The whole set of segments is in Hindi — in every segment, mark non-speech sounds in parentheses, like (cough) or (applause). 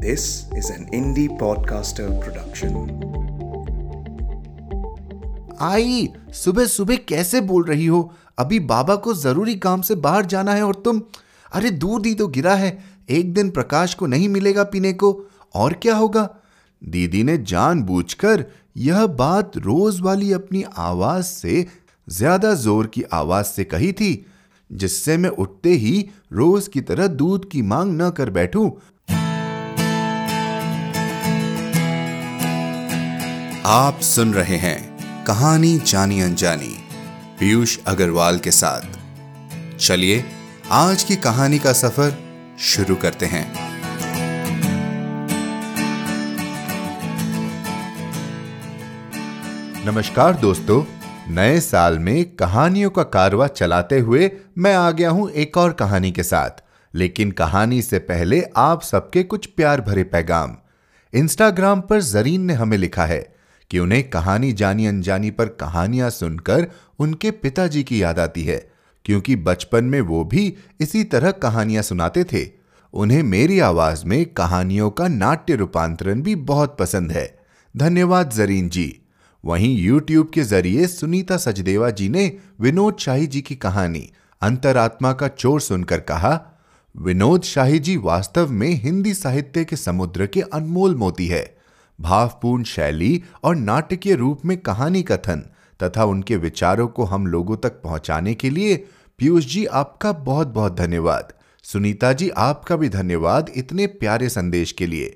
This is an indie podcaster production. आई, सुबह सुबह कैसे बोल रही हो? अभी बाबा को ज़रूरी काम से बाहर जाना है और तुम, अरे दूध ही तो गिरा है। एक दिन प्रकाश को नहीं मिलेगा पीने को। और क्या होगा? दीदी ने जानबूझकर यह बात रोज वाली अपनी आवाज़ से, ज़्यादा ज़ोर की आवाज़ से कही थी, जिससे मैं उठते ही रोज की तरह दूध की मांग न कर बैठूं। आप सुन रहे हैं कहानी जानी अनजानी, पीयूष अग्रवाल के साथ। चलिए, आज की कहानी का सफ़र शुरू करते हैं। नमस्कार दोस्तों, नए साल में कहानियों का कारवा चलाते हुए मैं आ गया हूँ एक और कहानी के साथ। लेकिन कहानी से पहले आप सबके कुछ प्यार भरे पैगाम। इंस्टाग्राम पर जरीन ने हमें लिखा है कि उन्हें कहानी जानी अनजानी पर कहानियाँ सुनकर उनके पिताजी की याद आती है, क्योंकि बचपन में वो भी इसी तरह कहानियाँ सुनाते थे। उन्हें मेरी आवाज़ में कहानियों का नाट्य रूपांतरण भी बहुत पसंद है। धन्यवाद, जरीन जी। वहीं YouTube के ज़रिए सुनीता सचदेवा जी ने विनोद शाही जी की कहानी, अंतरात्मा का चोर सुनकर कहा, विनोद शाही जी वास्तव में हिंदी साहित्य के समुद्र के अनमोल मोती है। भावपूर्ण शैली और नाटकीय रूप में कहानी कथन तथा उनके विचारों को हम लोगों तक पहुँचाने के लिए पीयूष जी, आपका बहुत बहुत धन्यवाद। सुनीता जी, आपका भी धन्यवाद इतने प्यारे संदेश के लिए।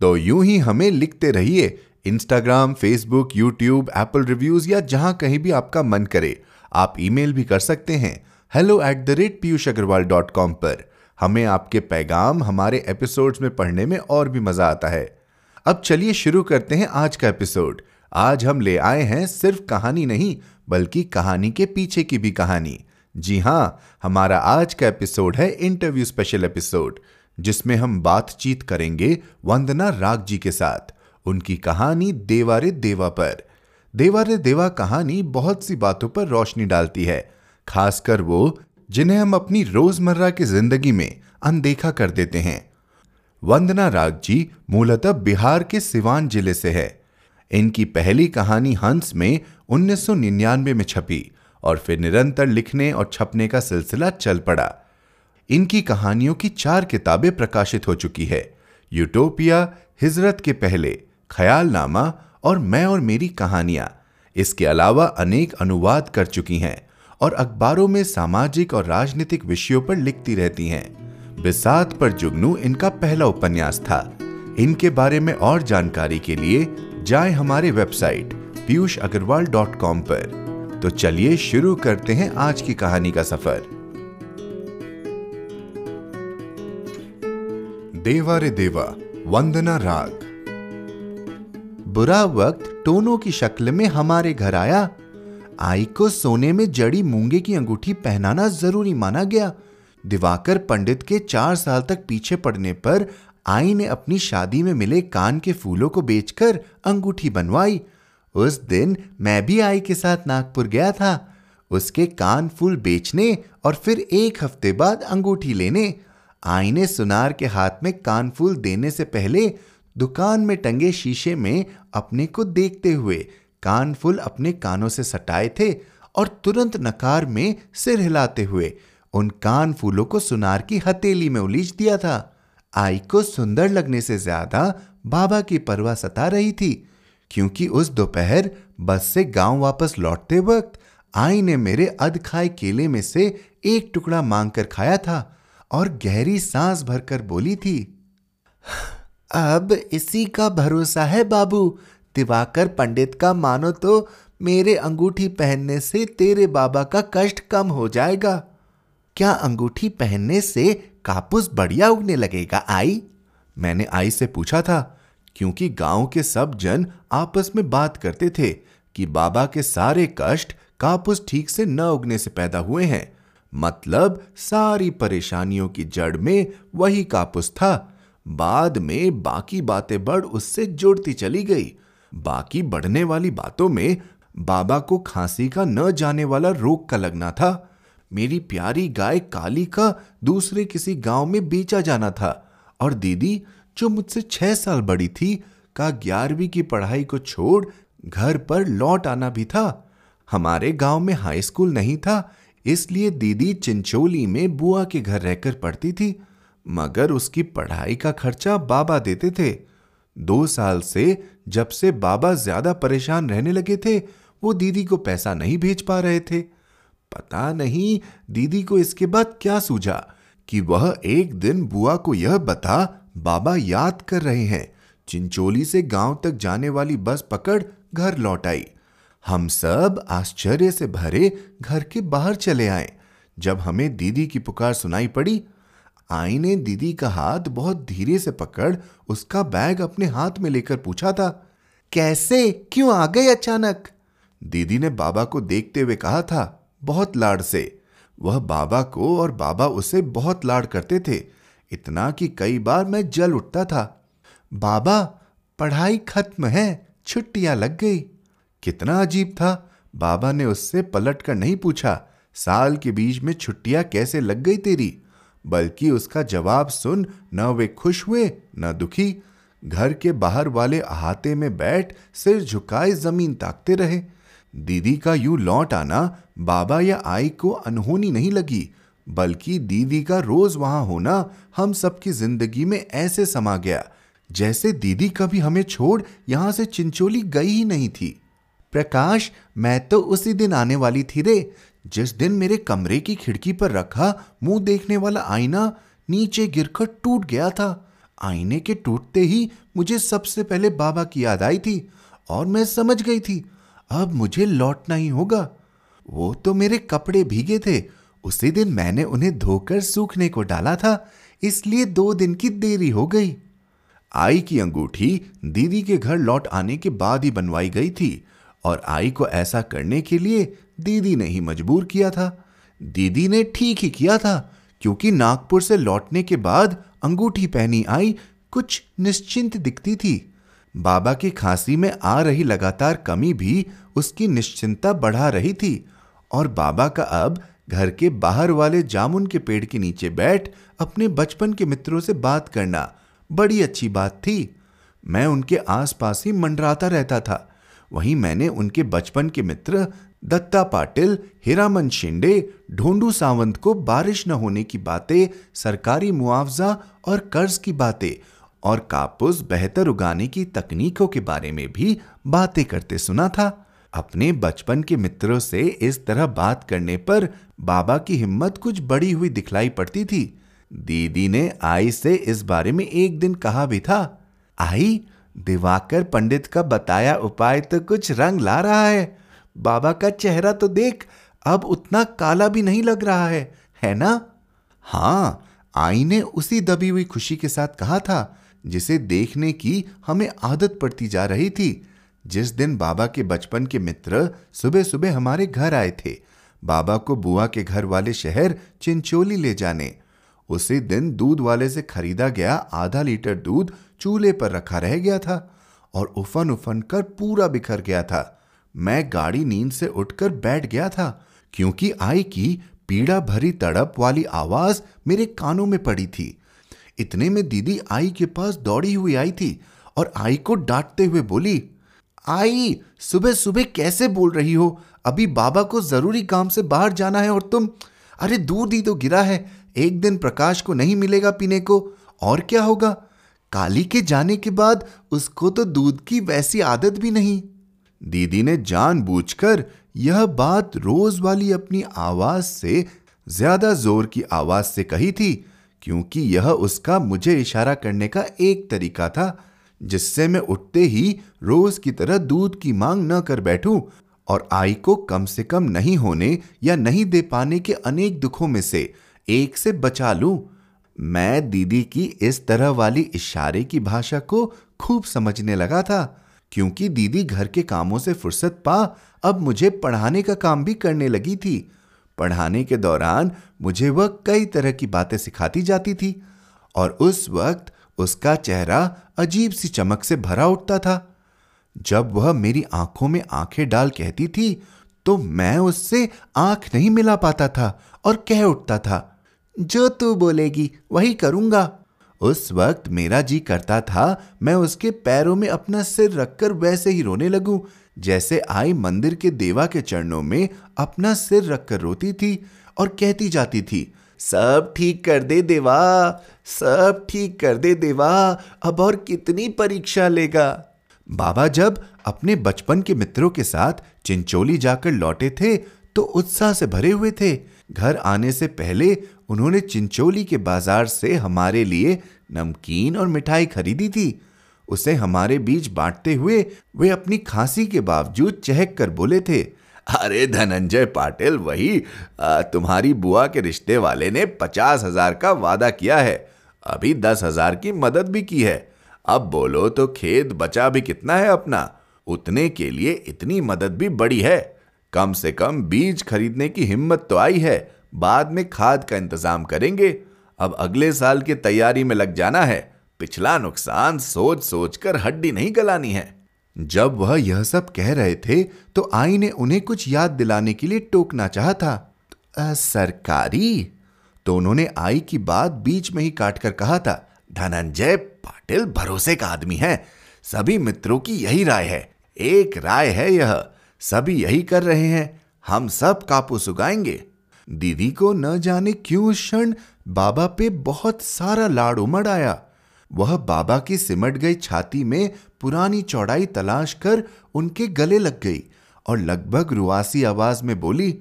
तो यूँ ही हमें लिखते रहिए Instagram Facebook YouTube Apple reviews या जहाँ कहीं भी आपका मन करे। आप ईमेल भी कर सकते हैं hello at the rate Piyush Agarwal dot com पर। हमें आपके पैगाम, हमारे एपिसोड्स में पढ़ने में और भी मज़ा आता है। अब चलिए शुरू करते हैं आज का एपिसोड। आज हम ले आए हैं सिर्फ़ कहानी नहीं, बल्कि कहानी के पीछे की भी कहानी। जी हाँ हमारा आज का एपिसोड है इंटरव्यू स्पेशल एपिसोड, जिसमें हम बातचीत करेंगे वंदना राग जी के साथ, उनकी कहानी देवारे देवा पर। देवारे देवा कहानी बहुत सी बातों पर रोशनी डालती है, खासकर वो जिन्हें हम अपनी रोज़मर्रा की ज़िंदगी में अनदेखा कर देते हैं। वंदना राग जी मूलतः बिहार के सिवान ज़िले से है। इनकी पहली कहानी हंस में 1999 में छपी और फिर निरंतर लिखने और छपने का सिलसिला चल पड़ा। इनकी कहानियों की चार किताबें प्रकाशित हो चुकी है। यूटोपिया, हिजरत के पहले, ख्यालनामा और मैं और मेरी कहानियाँ। इसके अलावा अनेक अनुवाद कर चुकी हैं और अखबारों में सामाजिक और राजनीतिक विषयों पर लिखती रहती हैं। बिसात पर जुगनू इनका पहला उपन्यास था। इनके बारे में और जानकारी के लिए जाएँ हमारे website Piyush Agarwal dot com पर। तो चलिए शुरू करते हैं आज की कहानी का सफ़र। देवा रे देवा, वंदना राग। बुरा वक्त टोनो की शक्ल में हमारे घर आया। आई को सोने में जड़ी मूँगे की अंगूठी पहनाना ज़रूरी माना गया। दिवाकर पंडित के चार साल तक पीछे पड़ने पर आई ने अपनी शादी में मिले कान के फूलों को बेचकर अंगूठी बनवाई। उस दिन मैं भी आई के साथ नागपुर गया था। उसके कान फूल बेचने और फिर एक हफ़्ते बाद अंगूठी लेने। आई ने सुनार के हाथ में कान फूल देने से पहले दुकान में टंगे शीशे में अपने को देखते हुए कान फूल अपने कानों से सटाए थे और तुरंत नकार में सिर हिलाते हुए उन कान फूलों को सुनार की हथेली में उलीझ दिया था। आई को सुंदर लगने से ज़्यादा बाबा की परवाह सता रही थी, क्योंकि उस दोपहर बस से गाँव वापस लौटते वक्त आई ने मेरे अध खाए केले में से एक टुकड़ा मांग कर खाया था और गहरी सांस भरकर बोली थी, अब इसी का भरोसा है बाबू। दिवाकर पंडित का मानो तो मेरे अंगूठी पहनने से तेरे बाबा का कष्ट कम हो जाएगा। क्या अंगूठी पहनने से कापूस बढ़िया उगने लगेगा, आई? मैंने आई से पूछा था, क्योंकि गाँव के सब जन आपस में बात करते थे कि बाबा के सारे कष्ट कापूस ठीक से न उगने से पैदा हुए हैं। मतलब सारी परेशानियों की जड़ में वही कापूस था। बाद में बाकी बातें बढ़ उससे जुड़ती चली गई। बाकी बढ़ने वाली बातों में बाबा को खांसी का न जाने वाला रोग का लगना था। मेरी प्यारी गाय काली का दूसरे किसी गाँव में बेचा जाना था और दीदी, जो मुझसे छह साल बड़ी थी, का ग्यारहवीं की पढ़ाई को छोड़ घर पर लौट आना भी था। हमारे गाँव में हाई स्कूल नहीं था, इसलिए दीदी चिंचोली में बुआ के घर रहकर पढ़ती थी, मगर उसकी पढ़ाई का खर्चा बाबा देते थे। दो साल से जब से बाबा ज़्यादा परेशान रहने लगे थे, वो दीदी को पैसा नहीं भेज पा रहे थे। पता नहीं दीदी को इसके बाद क्या सूझा कि वह एक दिन बुआ को यह बता बाबा याद कर रहे हैं। चिंचोली से गाँव तक जाने वाली बस पकड़ घर लौट आई। हम सब आश्चर्य से भरे घर के बाहर चले आए। जब हमें दीदी की पुकार सुनाई पड़ी आई ने दीदी का हाथ बहुत धीरे से पकड़ उसका बैग अपने हाथ में लेकर पूछा था, कैसे? क्यों आ गए अचानक? दीदी ने बाबा को देखते हुए कहा था बहुत लाड से। वह बाबा को और बाबा उसे बहुत लाड करते थे। इतना कि कई बार मैं जल उठता था। बाबा, पढ़ाई खत्म है, छुट्टियाँ लग गई। कितना अजीब था। बाबा ने उससे पलट कर नहीं पूछा, साल के बीच में छुट्टियाँ कैसे लग गई तेरी? बल्कि उसका जवाब सुन न वे खुश हुए, न दुखी। घर के बाहर वाले अहाते में बैठ सिर झुकाए ज़मीन ताकते रहे। दीदी का यूँ लौट आना बाबा या आई को अनहोनी नहीं लगी, बल्कि दीदी का रोज वहाँ होना हम सबकी ज़िंदगी में ऐसे समा गया, जैसे दीदी कभी हमें छोड़ यहाँ से चिंचोली गई ही नहीं थी। प्रकाश, मैं तो उसी दिन आने वाली थी रे, जिस दिन मेरे कमरे की खिड़की पर रखा मुँह देखने वाला आईना नीचे गिरकर टूट गया था। आईने के टूटते ही मुझे सबसे पहले बाबा की याद आई थी और मैं समझ गई थी अब मुझे लौटना ही होगा। वो तो मेरे कपड़े भीगे थे। उसी दिन मैंने उन्हें धोकर सूखने को डाला था। इसलिए दो दिन की देरी हो गई। आई की अंगूठी दीदी के घर लौट आने के बाद ही बनवाई गई थी और आई को ऐसा करने के लिए दीदी ने ही मजबूर किया था। दीदी ने ठीक ही किया था, क्योंकि नागपुर से लौटने के बाद अंगूठी पहनी आई कुछ निश्चिंत दिखती थी। बाबा की खांसी में आ रही लगातार कमी भी उसकी निश्चिंता बढ़ा रही थी और बाबा का अब घर के बाहर वाले जामुन के पेड़ के नीचे बैठ अपने बचपन के मित्रों से बात करना बड़ी अच्छी बात थी। मैं उनके आसपास ही मंडराता रहता था। वहीं मैंने उनके बचपन के मित्र दत्ता पाटिल, हीरामन शिंडे ढोंडू सावंत को बारिश न होने की बातें, सरकारी मुआवजा और कर्ज की बातें और कापुस बेहतर उगाने की तकनीकों के बारे में भी बातें करते सुना था। अपने बचपन के मित्रों से इस तरह बात करने पर बाबा की हिम्मत कुछ बड़ी हुई दिखलाई पड़ती थी। दीदी ने आई से इस बारे में एक दिन कहा भी था, आई, दिवाकर पंडित का बताया उपाय तो कुछ रंग ला रहा है। बाबा का चेहरा तो देख, अब उतना काला भी नहीं लग रहा है है ना? हाँ आई ने उसी दबी हुई खुशी के साथ कहा था जिसे देखने की हमें आदत पड़ती जा रही थी। जिस दिन बाबा के बचपन के मित्र सुबह सुबह हमारे घर आए थे, बाबा को बुआ के घर वाले शहर चिंचोली ले जाने। उसी दिन दूध वाले से खरीदा गया आधा लीटर दूध चूल्हे पर रखा रह गया था और उफन उफन कर पूरा बिखर गया था। मैं गाड़ी नींद से उठकर बैठ गया था, क्योंकि आई की पीड़ा भरी तड़प वाली आवाज़ मेरे कानों में पड़ी थी। इतने में दीदी आई के पास दौड़ी हुई आई थी और आई को डांटते हुए बोली, आई सुबह सुबह कैसे बोल रही हो? अभी बाबा को ज़रूरी काम से बाहर जाना है और तुम, अरे दूध ही तो गिरा है, एक दिन प्रकाश को नहीं मिलेगा पीने को, और क्या होगा? काली के जाने के बाद उसको तो दूध की वैसी आदत भी नहीं। दीदी ने जानबूझकर यह बात रोज वाली अपनी आवाज़ से, ज़्यादा ज़ोर की आवाज़ से कही थी क्योंकि यह उसका मुझे इशारा करने का एक तरीका था, जिससे मैं उठते ही रोज की तरह दूध की मांग न कर बैठूं और आई को कम से कम नहीं होने या नहीं दे पाने के अनेक दुखों में से एक से बचा लूँ। मैं दीदी की इस तरह वाली इशारे की भाषा को खूब समझने लगा था, क्योंकि दीदी घर के कामों से फुर्सत पा, अब मुझे पढ़ाने का काम भी करने लगी थी। पढ़ाने के दौरान मुझे वह कई तरह की बातें सिखाती जाती थी, और उस वक्त उसका चेहरा अजीब सी चमक से भरा उठता था। जब वह मेरी आँखों में आँखें डाल कहती थी तो मैं उससे आँख नहीं मिला पाता था और कह उठता था, जो तू बोलेगी, वही करूँगा। उस वक्त मेरा जी करता था, मैं उसके पैरों में अपना सिर रखकर वैसे ही रोने लगूं जैसे आई मंदिर के देवा के चरणों में अपना सिर रखकर रोती थी और कहती जाती थी, सब ठीक कर दे देवा, सब ठीक कर दे देवा, अब और कितनी परीक्षा लेगा? बाबा जब अपने बचपन के मित्रों के साथ चिंचोली जाकर लौटे थे तो उत्साह से भरे हुए थे। घर आने से पहले उन्होंने चिंचोली के बाज़ार से हमारे लिए नमकीन और मिठाई खरीदी थी। उसे हमारे बीच बांटते हुए वे अपनी खांसी के बावजूद चहक कर बोले थे अरे धनंजय पाटिल वही आ, तुम्हारी बुआ के रिश्ते वाले ने पचास हज़ार का वादा किया है अभी दस हज़ार की मदद भी की है। अब बोलो तो खेत बचा भी कितना है अपना उतने के लिए इतनी मदद भी बड़ी है। कम से कम बीज खरीदने की हिम्मत तो आई है बाद में खाद का इंतज़ाम करेंगे अब अगले साल की तैयारी में लग जाना है। पिछला नुकसान सोच सोच कर हड्डी नहीं गलानी है। जब वह यह सब कह रहे थे तो आई ने उन्हें कुछ याद दिलाने के लिए टोकना चाहा था। सरकारी? तो उन्होंने आई की बात बीच में ही काट कर कहा था। धनंजय पाटिल भरोसे का आदमी है। सभी मित्रों की यही राय है। एक राय है यह, सभी यही कर रहे हैं। हम सब कापूस उगाएँगे। दीदी को न जाने क्यों क्षण बाबा पे बहुत सारा लाड़ उमड़ आया। वह बाबा की सिमट गई छाती में पुरानी चौड़ाई तलाश कर उनके गले लग गई और लगभग रुआसी आवाज़ में बोली,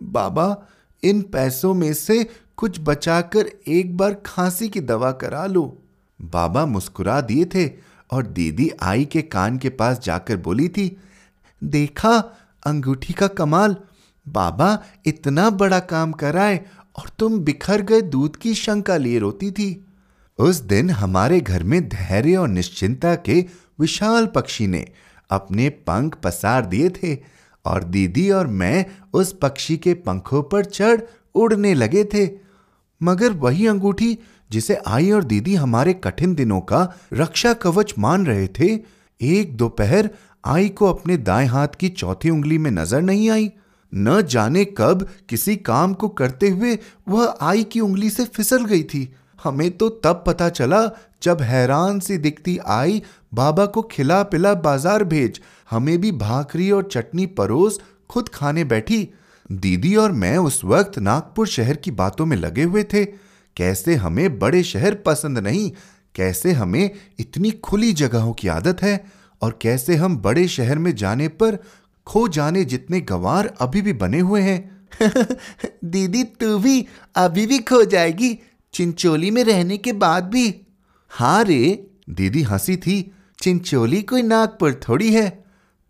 बाबा, इन पैसों में से कुछ बचाकर एक बार खांसी की दवा करा लो। बाबा मुस्कुरा दिए थे और दीदी आई के कान के पास जाकर बोली थी, देखा, अंगूठी का कमाल, बाबा इतना बड़ा काम कराए और तुम बिखर गए दूध की शंका लिए रोती थी। उस दिन हमारे घर में धैर्य और निश्चिंता के विशाल पक्षी ने अपने पंख पसार दिए थे और दीदी और मैं उस पक्षी के पंखों पर चढ़ उड़ने लगे थे। मगर वही अंगूठी जिसे आई और दीदी हमारे कठिन दिनों का रक्षा कवच मान रहे थे, एक दोपहर आई को अपने दाएँ हाथ की चौथी उंगली में नज़र नहीं आई। न जाने कब किसी काम को करते हुए वह आई की उंगली से फिसल गई थी। हमें तो तब पता चला जब हैरान सी दिखती आई, बाबा को खिला पिला बाज़ार भेज। हमें भी भाकरी और चटनी परोस, खुद खाने बैठी। दीदी और मैं उस वक्त नागपुर शहर की बातों में लगे हुए थे। कैसे हमें बड़े शहर पसंद नहीं, कैसे हमें इतनी खुली जगहों की आदत है, और कैसे हम बड़े शहर में जाने पर खो जाने जितने गंवार अभी भी बने हुए हैं। (laughs) दीदी, तू भी अभी भी खो जाएगी। चिंचोली में रहने के बाद भी। हाँ रे दीदी हँसी थी। चिंचोली कोई नागपुर थोड़ी है।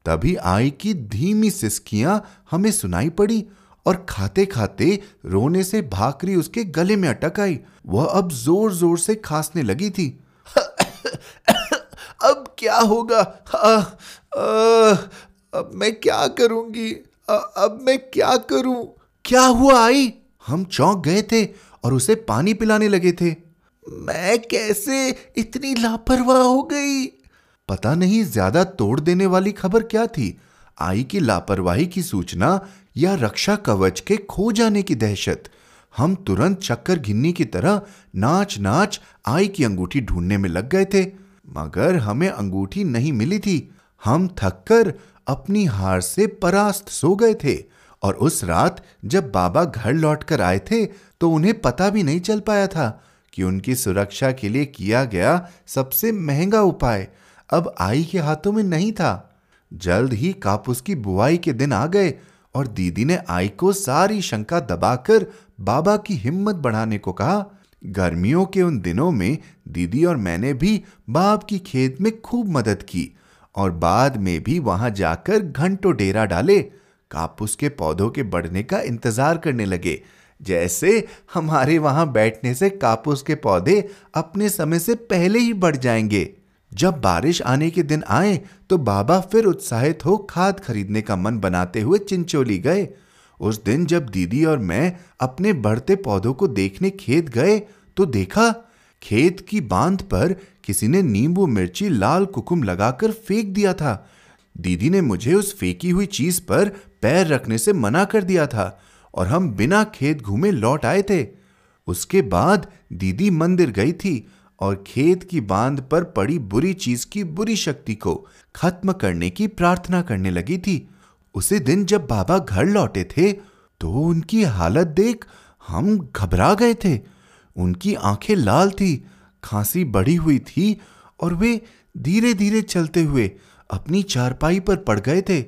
तभी आई की धीमी सिसकियाँ हमें सुनाई पड़ी और खाते खाते रोने से भाकरी उसके गले में अटक आई। वह अब ज़ोर ज़ोर से खांसने लगी थी। (coughs) अब क्या होगा? आ, आ, अब मैं क्या करूँगी? आ, अब मैं क्या करूँ? क्या हुआ आई? हम चौंक गए थे और उसे पानी पिलाने लगे थे। मैं कैसे इतनी लापरवाह हो गई? पता नहीं ज़्यादा तोड़ देने वाली खबर क्या थी। आई की लापरवाही की सूचना या रक्षा कवच के खो जाने की दहशत। हम तुरंत चक्कर घिन्नी की तरह नाच नाच आई की अंगूठी ढूँढने में लग गए थे। मगर हमें अंगूठी नहीं मिली थी। हम थककर अपनी हार से परास्त सो गए थे। और उस रात जब बाबा घर लौटकर आए थे तो उन्हें पता भी नहीं चल पाया था कि उनकी सुरक्षा के लिए किया गया सबसे महँगा उपाय अब आई के हाथों में नहीं था। जल्द ही कापूस की बुआई के दिन आ गए और दीदी ने आई को सारी शंका दबाकर बाबा की हिम्मत बढ़ाने को कहा। गर्मियों के उन दिनों में दीदी और मैंने भी बाप की खेत में खूब मदद की और बाद में भी वहाँ जाकर घंटों डेरा डाले कापूस के पौधों के बढ़ने का इंतज़ार करने लगे। जैसे हमारे वहाँ बैठने से कापूस के पौधे अपने समय से पहले ही बढ़ जाएँगे। जब बारिश आने के दिन आए तो बाबा फिर उत्साहित हो खाद खरीदने का मन बनाते हुए चिंचोली गए। उस दिन जब दीदी और मैं अपने बढ़ते पौधों को देखने खेत गए तो देखा, खेत की बाँध पर किसी ने नींबू मिर्ची लाल कुकुम लगाकर फेंक दिया था। दीदी ने मुझे उस फेंकी हुई चीज़ पर पैर रखने से मना कर दिया था और हम बिना खेत घूमे लौट आए थे। उसके बाद दीदी मंदिर गई थी और खेत की बाँध पर पड़ी बुरी चीज़ की बुरी शक्ति को खत्म करने की प्रार्थना करने लगी थी। उसी दिन जब बाबा घर लौटे थे तो उनकी हालत देख हम घबरा गए थे। उनकी आँखें लाल थी, खांसी बढ़ी हुई थी और वे धीरे धीरे चलते हुए अपनी चारपाई पर पड़ गए थे।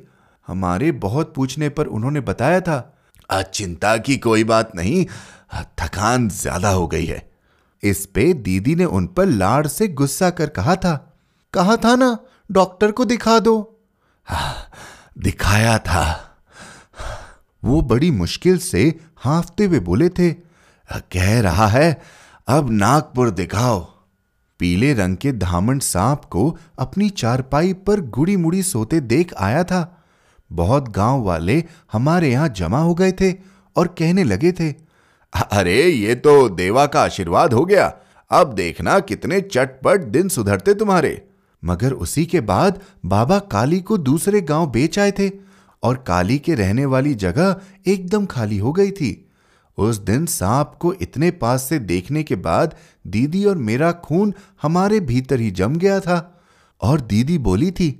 हमारे बहुत पूछने पर उन्होंने बताया था, आज चिंता की कोई बात नहीं, थकान ज़्यादा हो गई है। इस पे दीदी ने उन पर लाड़ से गुस्सा कर कहा था कहा था ना, डॉक्टर को दिखा दो। दिखाया था। वो बड़ी मुश्किल से हाफते हुए बोले थे, कह रहा है, अब नागपुर दिखाओ। पीले रंग के धामन सांप को अपनी चारपाई पर गुड़ी मुड़ी सोते देख आया था। बहुत गाँव वाले हमारे यहाँ जमा हो गए थे और कहने लगे थे, अरे, ये तो देवा का आशीर्वाद हो गया। अब देखना कितने चटपट दिन सुधरते तुम्हारे। मगर उसी के बाद बाबा काली को दूसरे गाँव बेच आए थे और काली के रहने वाली जगह एकदम खाली हो गई थी। उस दिन सांप को इतने पास से देखने के बाद दीदी और मेरा खून हमारे भीतर ही जम गया था और दीदी बोली थी,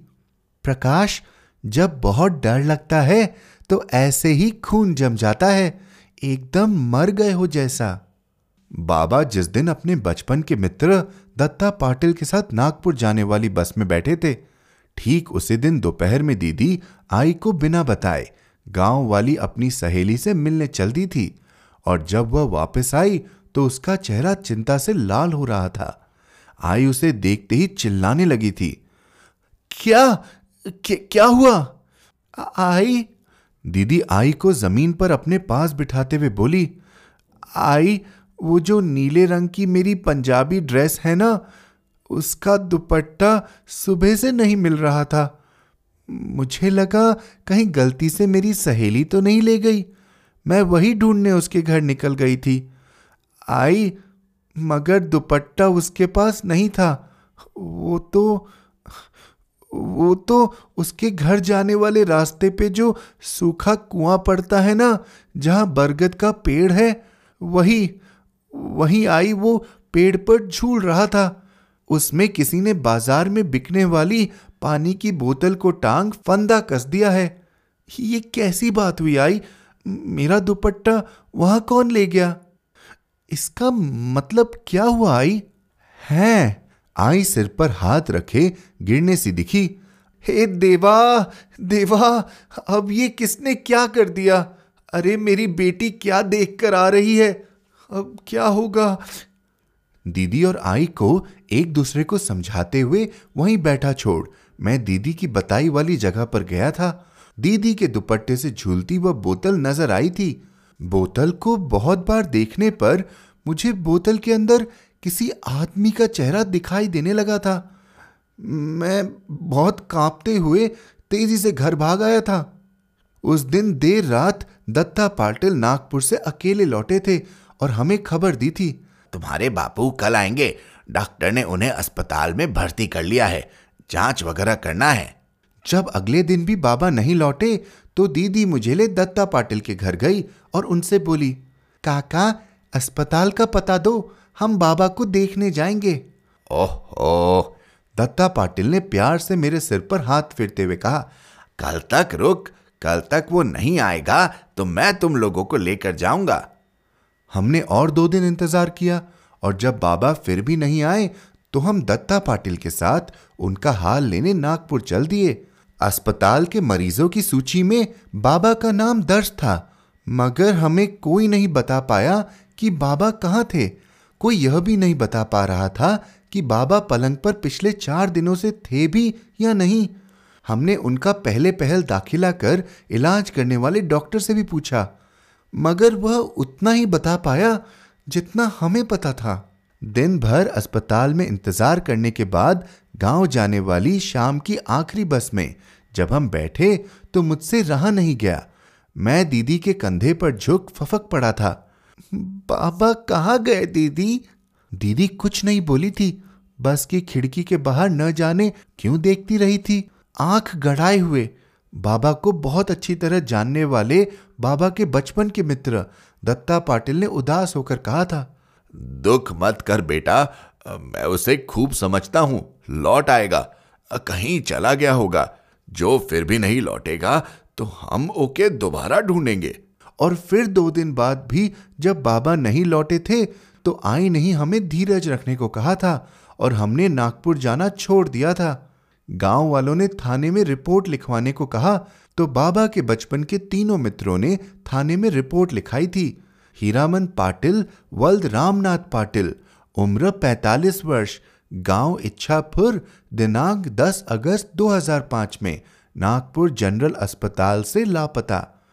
प्रकाश, जब बहुत डर लगता है तो ऐसे ही खून जम जाता है, एकदम मर गए हो जैसा। बाबा जिस दिन अपने बचपन के मित्र दत्ता पाटिल के साथ नागपुर जाने वाली बस में बैठे थे, ठीक उसी दिन दोपहर में दीदी आई को बिना बताए गाँव वाली अपनी सहेली से मिलने चल दी थी। और जब वह वापस आई तो उसका चेहरा चिंता से लाल हो रहा था। आई उसे देखते ही चिल्लाने लगी थी। क्या? क्या हुआ? आई? दीदी आई को ज़मीन पर अपने पास बिठाते हुए बोली, आई, वो जो नीले रंग की मेरी पंजाबी ड्रेस है ना, उसका दुपट्टा सुबह से नहीं मिल रहा था। मुझे लगा कहीं गलती से मेरी सहेली तो नहीं ले गई। मैं वही ढूँढने उसके घर निकल गई थी। आई, मगर दुपट्टा उसके पास नहीं था। वो तो वो तो उसके घर जाने वाले रास्ते पे जो सूखा कुआँ पड़ता है ना, जहाँ बरगद का पेड़ है, वही, वहीं आई वो पेड़ पर झूल रहा था। उसमें किसी ने बाज़ार में बिकने वाली पानी की बोतल को टांग फंदा कस दिया है। ये कैसी बात हुई आई? मेरा दुपट्टा वहाँ कौन ले गया? इसका मतलब क्या हुआ, आई? है, आई सिर पर हाथ रखे गिरने सी दिखी। हे देवा देवा, अब ये किसने क्या कर दिया? अरे मेरी बेटी क्या देख कर आ रही है? अब क्या होगा? दीदी और आई को एक दूसरे को समझाते हुए वहीं बैठा छोड़। मैं दीदी की बताई वाली जगह पर गया था। दीदी के दुपट्टे से झूलती वह बोतल नज़र आई थी। बोतल को बहुत बार देखने पर मुझे बोतल के अंदर किसी आदमी का चेहरा दिखाई देने लगा था। मैं बहुत कांपते हुए तेज़ी से घर भाग आया था। उस दिन देर रात दत्ता पाटिल नागपुर से अकेले लौटे थे और हमें खबर दी थी, तुम्हारे बापू कल आएँगे। डॉक्टर ने उन्हें अस्पताल में भर्ती कर लिया है। जाँच वगैरह करना है। जब अगले दिन भी बाबा नहीं लौटे तो दीदी मुझे ले दत्ता पाटिल के घर गई और उनसे बोली, काका, अस्पताल का पता दो, हम बाबा को देखने जाएँगे। ओह! ओह दत्ता पाटिल ने प्यार से मेरे सिर पर हाथ फेरते हुए कहा, कल तक रुक, कल तक वो नहीं आएगा तो मैं तुम लोगों को लेकर जाऊँगा। हमने और दो दिन इंतज़ार किया, और जब बाबा फिर भी नहीं आए तो हम दत्ता पाटिल के साथ उनका हाल लेने नागपुर चल दिए। अस्पताल के मरीजों की सूची में बाबा का नाम दर्ज था, मगर हमें कोई नहीं बता पाया कि बाबा कहाँ थे। कोई यह भी नहीं बता पा रहा था कि बाबा पलंग पर पिछले चार दिनों से थे भी या नहीं। हमने उनका पहले पहल दाखिला कर इलाज करने वाले डॉक्टर से भी पूछा, मगर वह उतना ही बता पाया जितना हमें पता था। दिन भर अस्पताल में इंतज़ार करने के बाद गाँव जाने वाली शाम की आखिरी बस में, जब हम बैठे तो मुझसे रहा नहीं गया। मैं दीदी के कंधे पर झुक फफक पड़ा था। बाबा कहाँ गए दीदी? दीदी कुछ नहीं बोली थी। बस की खिड़की के बाहर न जाने क्यों देखती रही थी। आँख गढ़ाए हुए। बाबा को बहुत अच्छी तरह जानने वाले बाबा के बचपन के मित्र दत्ता पाटिल ने उदास होकर कहा था, दुख मत कर बेटा मैं उसे खूब समझता हूँ। लौट आएगा। कहीं चला गया होगा। जो फिर भी नहीं लौटेगा तो हम ओके दोबारा ढूंढेंगे। और फिर दो दिन बाद भी जब बाबा नहीं लौटे थे तो आई नहीं हमें धीरज रखने को कहा था और हमने नागपुर जाना छोड़ दिया था। गाँव वालों ने थाने में रिपोर्ट लिखवाने को कहा तो बाबा के बचपन के तीनों मित्रों ने थाने में रिपोर्ट लिखाई थी। हीरामन पाटिल, वल्द रामनाथ पाटिल उम्र 45 वर्ष, गाँव इच्छापुर, दिनांक 10 अगस्त 2005 में, नागपुर जनरल अस्पताल से लापता।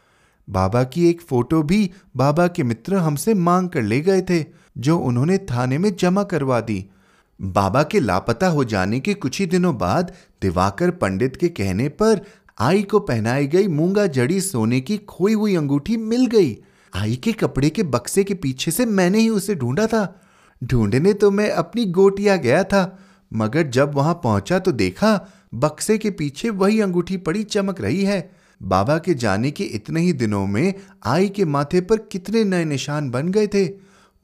बाबा की एक फ़ोटो भी बाबा के मित्र हमसे मांग कर ले गए थे, जो उन्होंने थाने में जमा करवा दी। बाबा के लापता हो जाने के कुछ ही दिनों बाद दिवाकर पंडित के कहने पर आई को पहनाई गई मूँगा जड़ी सोने की खोई हुई अंगूठी मिल गई। आई के कपड़े के बक्से के पीछे से मैंने ही उसे ढूंढा था। ढूँढने तो मैं अपनी गोटिया गया था, मगर जब वहाँ पहुँचा तो देखा बक्से के पीछे वही अंगूठी पड़ी चमक रही है। बाबा के जाने के इतने ही दिनों में आई के माथे पर कितने नए निशान बन गए थे।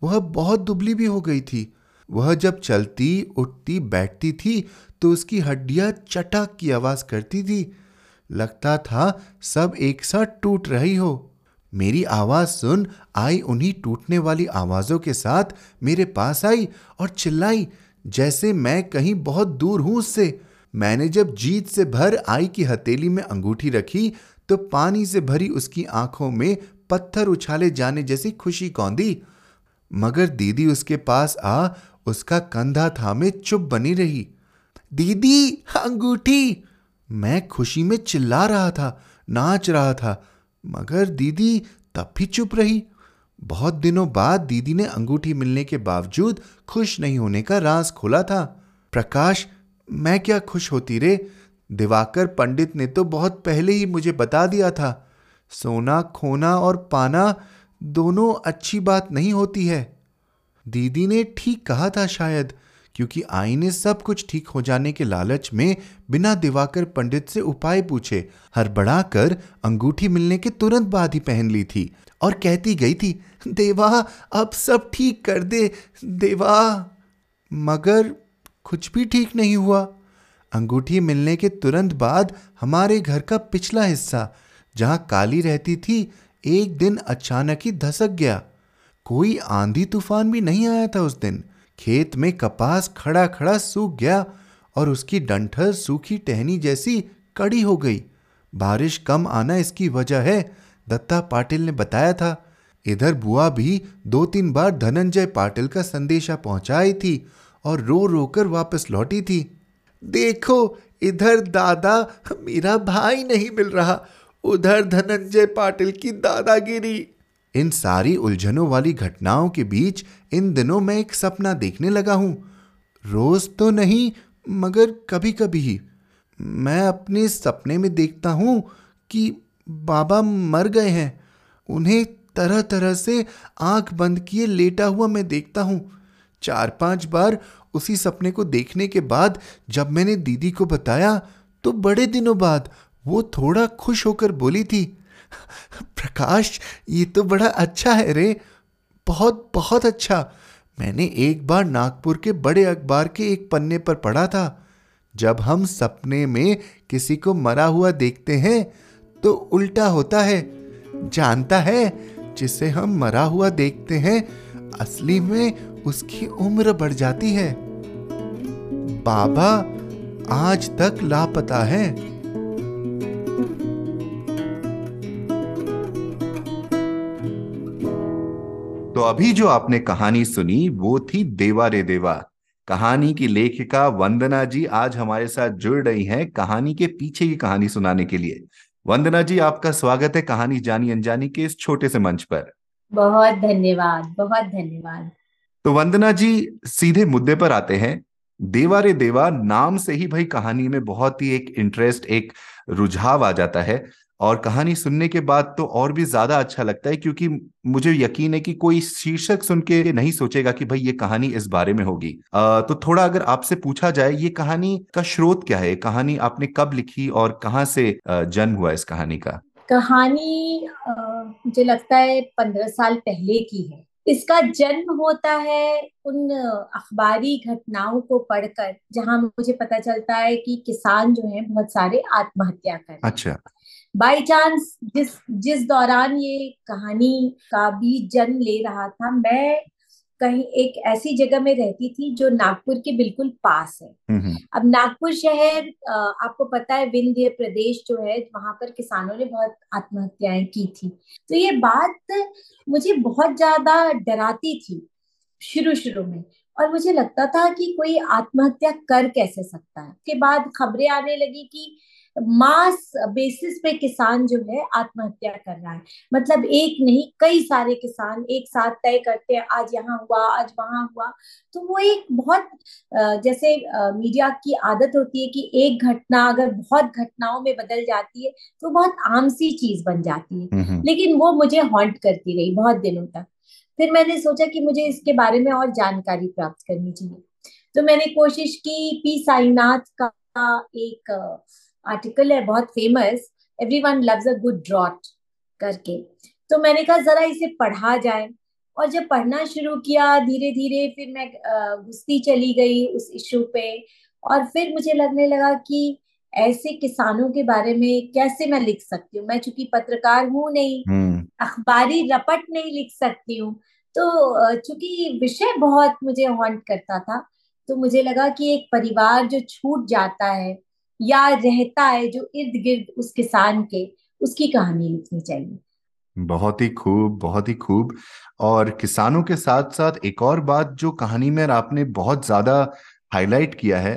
वह बहुत दुबली भी हो गई थी। वह जब चलती, उठती, बैठती थी तो उसकी हड्डियाँ चटक की आवाज़ करती थी। लगता था सब एक साथ टूट रही हो। मेरी आवाज़ सुन, आई उन्हीं टूटने वाली आवाजों के साथ मेरे पास आई और चिल्लाई, जैसे मैं कहीं बहुत दूर हूँ उससे। मैंने जब जीत से भर आई की हथेली में अंगूठी रखी तो पानी से भरी उसकी आँखों में पत्थर उछाले जाने जैसी खुशी कौंदी। मगर दीदी उसके पास आ, उसका कंधा थामे चुप बनी रही। दीदी, अंगूठी! मैं खुशी में चिल्ला रहा था, नाच रहा था। मगर दीदी तब भी चुप रही। बहुत दिनों बाद दीदी ने अंगूठी मिलने के बावजूद खुश नहीं होने का राज खोला था। प्रकाश, मैं क्या खुश होती रे? दिवाकर पंडित ने तो बहुत पहले ही मुझे बता दिया था। सोना, खोना और पाना दोनों अच्छी बात नहीं होती है। दीदी ने ठीक कहा था शायद क्योंकि आई ने सब कुछ ठीक हो जाने के लालच में बिना दिवाकर पंडित से उपाय पूछे। हड़बड़ा कर अंगूठी मिलने के तुरंत बाद ही पहन ली थी और कहती गई थी, देवा, अब सब ठीक कर दे, देवा। मगर कुछ भी ठीक नहीं हुआ। अंगूठी मिलने के तुरंत बाद हमारे घर का पिछला हिस्सा, जहाँ काली रहती थी, एक दिन अचानक ही धसक गया। कोई आंधी तूफ़ान भी नहीं आया था उस दिन। खेत में कपास खड़ा खड़ा सूख गया और उसकी डंठल सूखी टहनी जैसी कड़ी हो गई। बारिश कम आना इसकी वजह है, दत्ता पाटिल ने बताया था। इधर बुआ भी दो तीन बार धनंजय पाटिल का संदेशा पहुंचाई थी और रो रो कर वापस लौटी थी। देखो, इधर दादा मेरा भाई नहीं मिल रहा। उधर धनंजय पाटिल की दादागिरी। इन सारी उलझनों वाली घटनाओं के बीच इन दिनों मैं एक सपना देखने लगा हूँ। रोज तो नहीं, मगर कभी कभी ही। मैं अपने सपने में देखता हूँ कि बाबा मर गए हैं। उन्हें तरह तरह से आँख बंद किए लेटा हुआ मैं देखता हूँ। चार पाँच बार उसी सपने को देखने के बाद जब मैंने दीदी को बताया तो बड़े दिनों बाद वो थोड़ा खुश होकर बोली थी प्रकाश, ये तो बड़ा अच्छा है रे। बहुत बहुत अच्छा। मैंने एक बार नागपुर के बड़े अखबार के एक पन्ने पर पढ़ा था। जब हम सपने में किसी को मरा हुआ देखते हैं तो उल्टा होता है। जानता है जिसे हम मरा हुआ देखते हैं, असली में उसकी उम्र बढ़ जाती है। बाबा आज तक लापता है। तो अभी जो आपने कहानी सुनी वो थी देवा रे देवा। कहानी की लेखिका वंदना जी आज हमारे साथ जुड़ रही हैं कहानी के पीछे की कहानी सुनाने के लिए। वंदना जी आपका स्वागत है कहानी जानी अनजानी के इस छोटे से मंच पर। बहुत धन्यवाद बहुत धन्यवाद। तो वंदना जी सीधे मुद्दे पर आते हैं। देवा रे देवा नाम से ही भाई कहानी में बहुत ही एक इंटरेस्ट एक रुझाव आ जाता है। और कहानी सुनने के बाद तो और भी ज़्यादा अच्छा लगता है क्योंकि मुझे यकीन है कि कोई शीर्षक सुन के नहीं सोचेगा कि भाई ये कहानी इस बारे में होगी। तो थोड़ा अगर आपसे पूछा जाए ये कहानी का स्रोत क्या है? कहानी आपने कब लिखी और कहाँ से जन्म हुआ इस कहानी का? कहानी मुझे लगता है पंद्रह साल पहले की है। इसका जन्म होता है उन अखबारी घटनाओं को पढ़कर जहाँ मुझे पता चलता है कि किसान जो है बहुत सारे आत्महत्या कर अच्छा। बाई चांस जिस जिस दौरान ये कहानी का बीज जन्म ले रहा था मैं कहीं एक ऐसी जगह में रहती थी जो नागपुर के बिल्कुल पास है। अब नागपुर शहर आपको पता है विंध्य प्रदेश जो है वहाँ पर किसानों ने बहुत आत्महत्याएँ की थी। तो ये बात मुझे बहुत ज़्यादा डराती थी शुरू शुरू में। और मुझे लगता था कि कोई आत्महत्या कर कैसे सकता है? उसके बाद खबरें आने लगी कि मास बेसिस पे किसान जो है आत्महत्या कर रहा है। मतलब एक नहीं कई सारे किसान एक साथ तय करते हैं आज यहाँ हुआ आज वहाँ हुआ। तो वो एक बहुत जैसे मीडिया की आदत होती है कि एक घटना अगर बहुत घटनाओं में बदल जाती है तो बहुत आम सी चीज़ बन जाती है। हम्म, हम्म। लेकिन वो मुझे हॉन्ट करती रही बहुत दिनों तक। फिर मैंने सोचा कि मुझे इसके बारे में और जानकारी प्राप्त करनी चाहिए। तो मैंने कोशिश की पी साईनाथ का एक आर्टिकल है बहुत famous every one loves a good drought करके। तो मैंने कहा जरा इसे पढ़ा जाए। और जब पढ़ना शुरू किया धीरे धीरे फिर मैं घुसती चली गई उस इशू पे। और फिर मुझे लगने लगा कि ऐसे किसानों के बारे में कैसे मैं लिख सकती हूँ? मैं चूँकि पत्रकार हूँ नहीं हम्म। अखबारी रपट नहीं लिख सकती हूँ। तो चूँकि विषय बहुत मुझे हॉन्ट करता था तो मुझे लगा कि एक परिवार जो छूट जाता है या रहता है जो इर्द गिर्द उस किसान के उसकी कहानी लिखनी चाहिए। बहुत ही खूब बहुत ही खूब। और किसानों के साथ साथ एक और बात जो कहानी में आपने बहुत ज़्यादा हाईलाइट किया है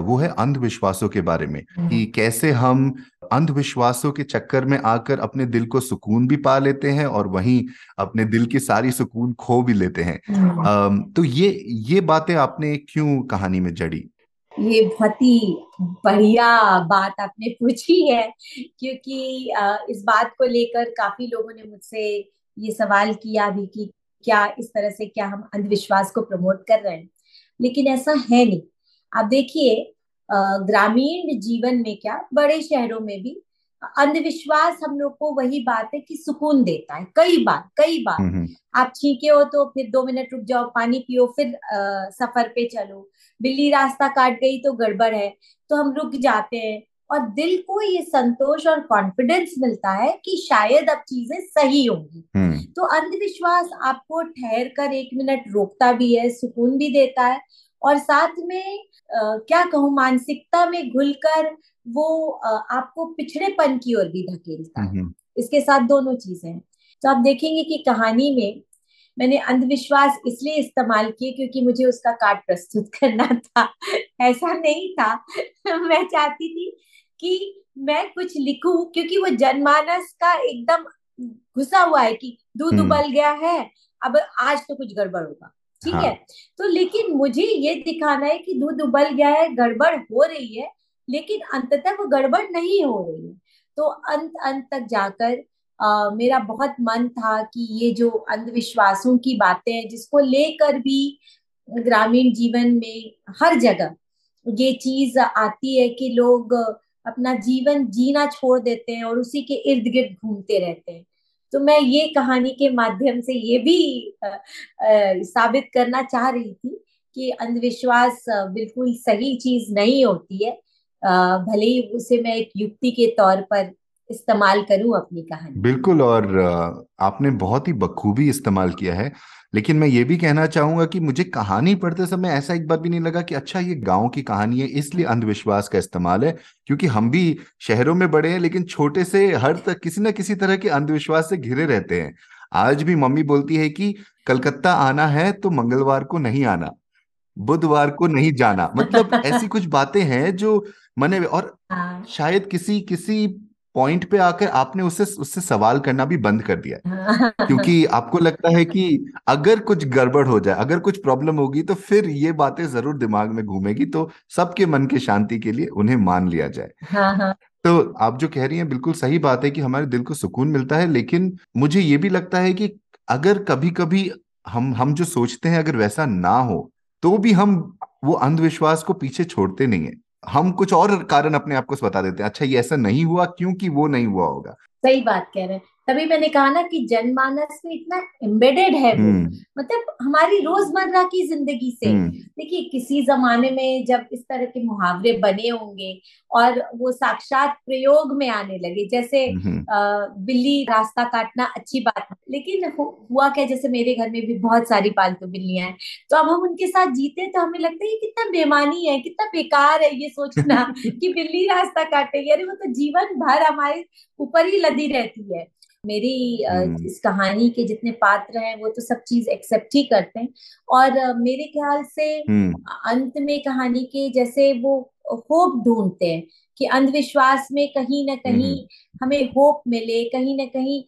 वो है अंधविश्वासों के बारे में। हम्म। कि कैसे हम अंधविश्वासों के चक्कर में आकर अपने दिल को सुकून भी पा लेते हैं और वहीं अपने दिल की सारी सुकून खो भी लेते हैं। हम्म। तो ये ये बातें आपने क्यों कहानी में जड़ी? ये बहुत ही बढ़िया बात आपने पूछी है, क्योंकि इस बात को लेकर काफ़ी लोगों ने मुझसे ये सवाल किया भी कि क्या इस तरह से क्या हम अंधविश्वास को प्रमोट कर रहे हैं। लेकिन ऐसा है नहीं। आप देखिए ग्रामीण जीवन में क्या, बड़े शहरों में भी अंधविश्वास हम लोग को वही बात है कि सुकून देता है। कई बार कई बार। हम्म, हम्म। आप छीके हो तो फिर दो मिनट रुक जाओ पानी पियो फिर आ, सफ़र पे चलो। बिल्ली रास्ता काट गई तो गड़बड़ है तो हम रुक जाते हैं। और दिल को ये संतोष और कॉन्फिडेंस मिलता है कि शायद अब चीज़ें सही होंगी। हम्म। तो अंधविश्वास आपको ठहर कर एक मिनट रोकता भी है सुकून भी देता है। और साथ में आ, क्या कहूँ मानसिकता में घुलकर वो आपको पिछड़ेपन की ओर भी धकेलता है हम्म। इसके साथ दोनों चीज़ें हैं तो आप देखेंगे कि कहानी में मैंने अंधविश्वास इसलिए इस्तेमाल किए क्योंकि मुझे उसका कार्ड प्रस्तुत (laughs) करना था ऐसा नहीं था (laughs) मैं चाहती थी कि मैं कुछ लिखूं क्योंकि वो जनमानस का एकदम घुसा हुआ है कि दूध हम्म। उबल गया है अब आज तो कुछ गड़बड़ होगा ठीक हाँ। है तो लेकिन मुझे ये दिखाना है कि दूध उबल गया है गड़बड़ हो रही है लेकिन अंततः वो गड़बड़ नहीं हो रही है। तो अंत अंत तक जाकर आ, मेरा बहुत मन था कि ये जो अंधविश्वासों की बातें हैं जिसको लेकर भी ग्रामीण जीवन में हर जगह ये चीज़ आती है कि लोग अपना जीवन जीना छोड़ देते हैं और उसी के इर्द गिर्द घूमते रहते हैं। तो मैं ये कहानी के माध्यम से ये भी आ, आ, साबित करना चाह रही थी कि अंधविश्वास बिल्कुल सही चीज़ नहीं होती है। भले ही उसे मैं एक युक्ति के तौर पर इस्तेमाल करूँ अपनी कहानी। बिल्कुल, और आपने बहुत ही बखूबी इस्तेमाल किया है। लेकिन मैं ये भी कहना चाहूँगा कि मुझे कहानी पढ़ते समय ऐसा एक बार भी नहीं लगा कि अच्छा ये गाँव की कहानी है, इसलिए अंधविश्वास का इस्तेमाल है, क्योंकि हम भी शहरों में बड़े हैं, लेकिन छोटे से हर तक किसी ना किसी तरह के अंधविश्वास से घिरे रहते हैं। आज भी मम्मी बोलती है कि, कलकत्ता आना है तो मंगलवार को नहीं आना। बुधवार को नहीं जाना। मतलब (laughs) ऐसी कुछ बातें हैं जो मने और हाँ। शायद किसी किसी पॉइंट पे आकर आपने उससे उससे सवाल करना भी बंद कर दिया (laughs) क्योंकि आपको लगता है कि अगर कुछ गड़बड़ हो जाए अगर कुछ प्रॉब्लम होगी तो फिर ये बातें ज़रूर दिमाग में घूमेगी तो सबके मन के शांति के लिए उन्हें मान लिया जाए। हाँ हाँ। तो आप जो कह रही हैं बिल्कुल सही बात है कि हमारे दिल को सुकून मिलता है लेकिन मुझे ये भी लगता है कि अगर कभी कभी हम हम जो सोचते हैं अगर वैसा ना हो तो भी हम वो अंधविश्वास को पीछे छोड़ते नहीं है। हम कुछ और कारण अपने आप को बता देते हैं। अच्छा ये ऐसा नहीं हुआ क्योंकि वो नहीं हुआ होगा। सही बात कह रहे हैं। तभी मैंने कहा ना कि जनमानस में इतना एम्बेडेड है वो। हम्म। मतलब हमारी रोज़मर्रा की ज़िंदगी से। हम्म। देखिए किसी जमाने में जब इस तरह के मुहावरे बने होंगे और वो साक्षात प्रयोग में आने लगे जैसे हम्म। बिल्ली रास्ता काटना अच्छी बात है। लेकिन हुआ क्या? जैसे मेरे घर में भी बहुत सारी पालतू बिल्लियाँ हैं। तो अब हम उनके साथ जीते तो हमें लगता है कितना बेमानी है कितना बेकार है ये सोचना (laughs) कि बिल्ली रास्ता काटेगी अरे वो तो जीवन भर हमारे ऊपर ही लदी रहती है। मेरी हम्म। इस कहानी के जितने पात्र हैं वो तो सब चीज़ एक्सेप्ट ही करते हैं। और मेरे ख्याल से हम्म। अंत में कहानी के जैसे वो होप ढूंढते हैं कि अंधविश्वास में कहीं ना कहीं हम्म। हमें होप मिले कहीं ना कहीं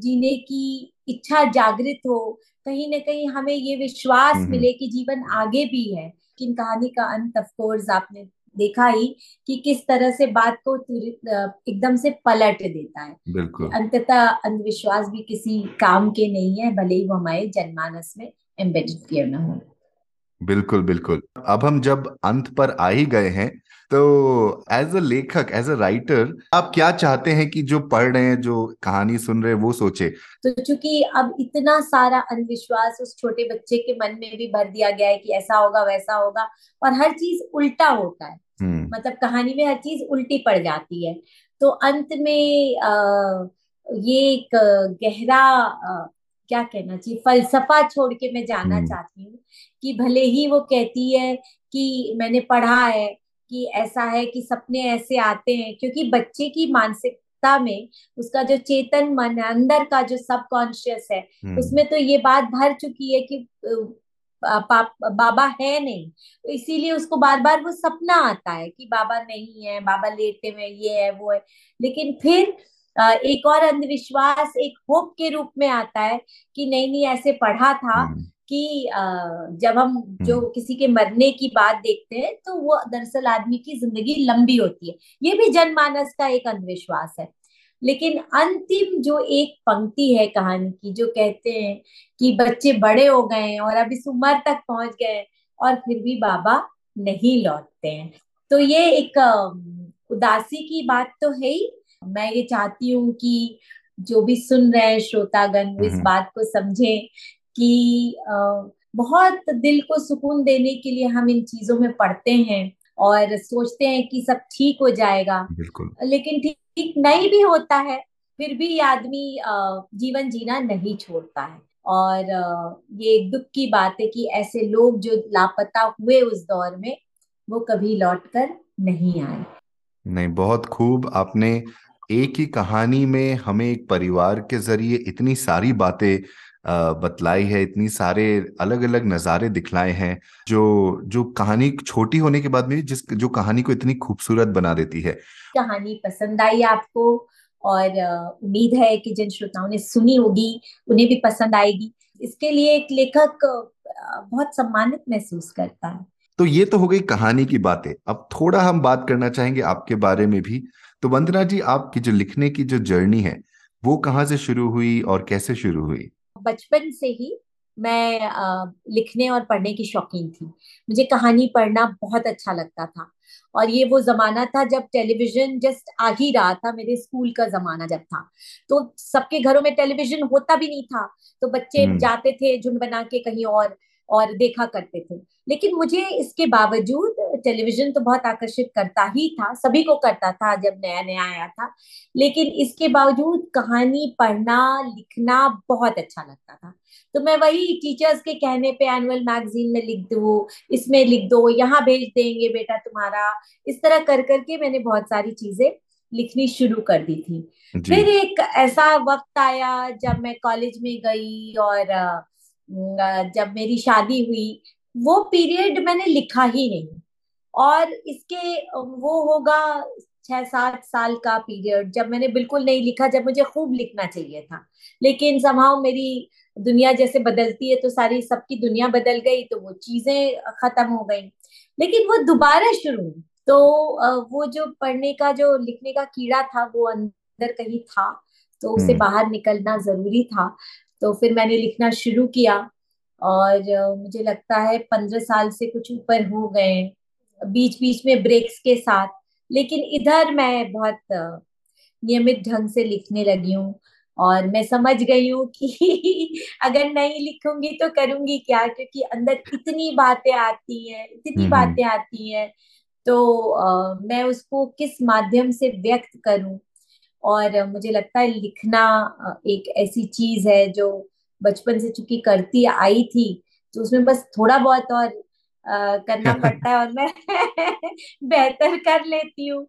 जीने की इच्छा जागृत हो कहीं ना कहीं हमें ये विश्वास मिले कि जीवन आगे भी है लेकिन कहानी का अंत ऑफ़ कोर्स आपने देखा ही कि किस तरह से बात को एकदम से पलट देता है। अंततः अंधविश्वास भी किसी काम के नहीं है भले ही वो हमारे जनमानस में एम्बेडेड क्यों ना हो। बिल्कुल बिल्कुल। अब हम जब अंत पर आ ही गए हैं तो एज अ लेखक एज अ राइटर आप क्या चाहते हैं कि जो पढ़ रहे हैं जो कहानी सुन रहे हैं वो सोचे? तो चूँकि अब इतना सारा अंधविश्वास उस छोटे बच्चे के मन में भी भर दिया गया है कि ऐसा होगा वैसा होगा और हर चीज़ उल्टा होता है। हम्म। मतलब कहानी में हर चीज़ उल्टी पड़ जाती है। तो अंत में आ, ये एक गहरा अ, क्या कहना चाहिए फलसफा छोड़ के मैं जाना हम्म। चाहती हूँ कि भले ही वो कहती है कि मैंने पढ़ा है कि ऐसा है कि सपने ऐसे आते हैं क्योंकि बच्चे की मानसिकता में उसका जो चेतन मन अंदर का जो सबकॉन्शियस है हम्म। उसमें तो ये बात भर चुकी है कि पाप बाबा है नहीं तो इसीलिए उसको बार बार वो सपना आता है कि बाबा नहीं है बाबा लेटे में ये है वो है। लेकिन फिर एक और अंधविश्वास एक होप के रूप में आता है कि नहीं नहीं ऐसे पढ़ा था हम्म। कि जब हम जो हम्म। किसी के मरने की बात देखते हैं तो वो दरअसल आदमी की ज़िंदगी लंबी होती है। ये भी जनमानस का एक अंधविश्वास है। लेकिन अंतिम जो एक पंक्ति है कहानी की जो कहते हैं कि बच्चे बड़े हो गए हैं और अब इस उम्र तक पहुँच गए और फिर भी बाबा नहीं लौटते हैं। तो ये एक उदासी की बात तो है ही। मैं ये चाहती हूँ कि जो भी सुन रहे हैं श्रोतागण वो इस हम्म। बात को समझें कि बहुत दिल को सुकून देने के लिए हम इन चीज़ों में पढ़ते हैं और सोचते हैं कि सब ठीक हो जाएगा। बिल्कुल। लेकिन ठीक नहीं भी होता है फिर भी आदमी जीवन जीना नहीं छोड़ता है। और ये एक दुख की बात है कि ऐसे लोग जो लापता हुए उस दौर में वो कभी लौट कर नहीं आए। नहीं बहुत खूब आपने एक ही कहानी में हमें एक परिवार के ज़रिए इतनी सारी बातें बतलाई है इतनी सारे अलग अलग नज़ारे दिखलाए हैं जो जो कहानी छोटी होने के बाद में जिस जो कहानी को इतनी खूबसूरत बना देती है। कहानी पसंद आई आपको और उम्मीद है कि जिन श्रोताओं ने सुनी होगी उन्हें भी पसंद आएगी। इसके लिए एक लेखक बहुत सम्मानित महसूस करता है। तो ये तो हो गई कहानी की बातें। अब थोड़ा हम बात करना चाहेंगे आपके बारे में भी। तो वंदना जी आपकी जो लिखने की जो जर्नी है वो कहाँ से शुरू हुई और कैसे शुरू हुई? बचपन से ही मैं लिखने और पढ़ने की शौकीन थी। मुझे कहानी पढ़ना बहुत अच्छा लगता था। और ये वो जमाना था जब टेलीविज़न जस्ट आ ही रहा था मेरे स्कूल का जमाना जब था। तो सबके घरों में टेलीविज़न होता भी नहीं था। तो बच्चे हम्म। जाते थे झुंड बना के कहीं और और देखा करते थे। लेकिन मुझे इसके बावजूद टेलीविज़न तो बहुत आकर्षित करता ही था सभी को करता था जब नया नया आया था लेकिन इसके बावजूद कहानी पढ़ना लिखना बहुत अच्छा लगता था। तो मैं वही टीचर्स के कहने पे एनुअल मैगजीन में लिख दो इसमें लिख दो यहाँ भेज देंगे बेटा तुम्हारा इस तरह कर करके मैंने बहुत सारी चीज़ें लिखनी शुरू कर दी थी। फिर एक ऐसा वक्त आया जब मैं कॉलेज में गई और जब मेरी शादी हुई वो पीरियड मैंने लिखा ही नहीं। और इसके वो होगा छह सात साल का पीरियड जब मैंने बिल्कुल नहीं लिखा जब मुझे खूब लिखना चाहिए था। लेकिन समाव मेरी दुनिया जैसे बदलती है तो सारी सबकी दुनिया बदल गई तो वो चीज़ें खत्म हो गई। लेकिन वो दोबारा शुरू तो वो जो पढ़ने का जो लिखने का कीड़ा था वो अंदर कहीं था तो उसे हम्म। बाहर निकलना ज़रूरी था तो फिर मैंने लिखना शुरू किया और मुझे लगता है पंद्रह साल से कुछ ऊपर हो गए। बीच बीच में ब्रेक्स के साथ। लेकिन इधर मैं बहुत नियमित ढंग से लिखने लगी हूँ और मैं समझ गई हूँ कि (laughs) अगर नहीं लिखूँगी तो करूँगी क्या? क्योंकि अंदर इतनी बातें आती हैं इतनी बातें आती हैं। तो आ, मैं उसको किस माध्यम से व्यक्त करूँ? और मुझे लगता है लिखना एक ऐसी चीज़ है जो बचपन से चूँकि करती आई थी तो उसमें बस थोड़ा बहुत और करना पड़ता है और मैं (laughs) बेहतर कर लेती हूँ।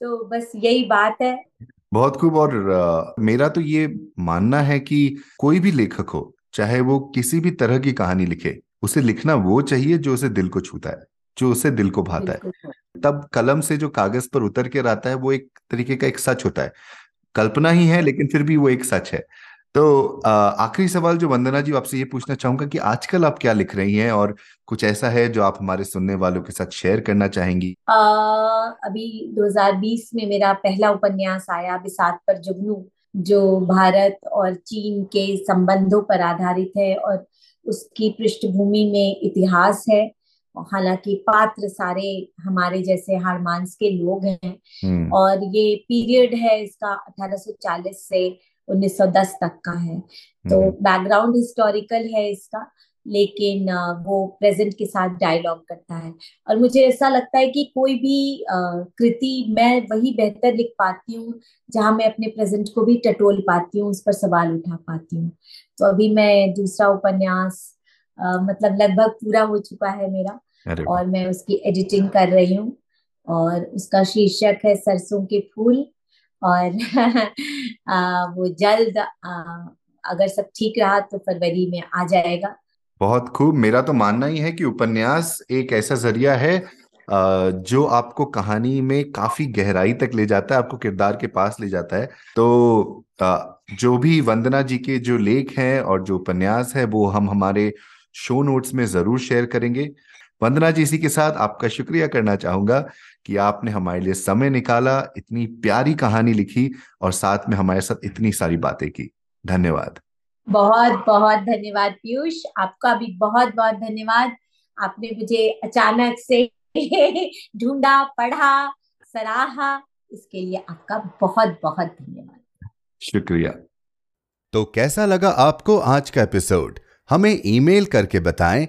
तो बस यही बात है। बहुत खूब। और आ, मेरा तो ये मानना है कि कोई भी लेखक हो चाहे वो किसी भी तरह की कहानी लिखे उसे लिखना वो चाहिए जो उसे दिल को छूता है जो उसे दिल को भाता है। तब कलम से जो कागज़ पर उतर के आता है वो एक तरीके का एक सच होता है। कल्पना ही है लेकिन फिर भी वो एक सच है। तो आखिरी सवाल जो वंदना जी आपसे ये पूछना चाहूँगा कि आजकल आप क्या लिख रही हैं? और कुछ ऐसा है जो आप हमारे सुनने वालों के साथ शेयर करना चाहेंगी? आ, अभी 2020 में मेरा पहला उपन्यास आया बिसात पर जुगनू जो भारत और चीन के संबंधों पर आधारित है और उसकी पृष्ठभूमि में इतिहास है। हालाँकि पात्र सारे हमारे जैसे हारमांस के लोग हैं। और ये पीरियड है इसका 1840 से 1910 तक का है। तो बैकग्राउंड हम्म। हिस्टोरिकल है इसका लेकिन वो प्रेजेंट के साथ डायलॉग करता है। और मुझे ऐसा लगता है कि कोई भी कृति मैं वही बेहतर लिख पाती हूँ जहाँ मैं अपने प्रेजेंट को भी टटोल पाती हूँ उस पर सवाल उठा पाती हूँ। तो अभी मैं दूसरा उपन्यास मतलब लगभग पूरा हो चुका है मेरा और मैं उसकी एडिटिंग कर रही हूँ। और उसका शीर्षक है सरसों के फूल। और (laughs) आ, वो जल्द आ, अगर सब ठीक रहा तो फरवरी में आ जाएगा। बहुत खूब। मेरा तो मानना ही है कि उपन्यास एक ऐसा ज़रिया है जो आपको कहानी में काफ़ी गहराई तक ले जाता है आपको किरदार के पास ले जाता है। तो जो भी वंदना जी के जो लेख हैं और जो उपन्यास है वो हम हमारे शो नोट्स में ज़रूर शेयर करेंगे। वंदना जी इसी के साथ आपका शुक्रिया करना चाहूँगा कि आपने हमारे लिए समय निकाला इतनी प्यारी कहानी लिखी और साथ में हमारे साथ इतनी सारी बातें की। धन्यवाद। बहुत बहुत धन्यवाद पीयूष। आपका भी बहुत बहुत धन्यवाद। आपने मुझे अचानक से (laughs) ढूंढा पढ़ा सराहा। इसके लिए आपका बहुत बहुत धन्यवाद। शुक्रिया। तो कैसा लगा आपको आज का एपिसोड? हमें ईमेल करके बताएँ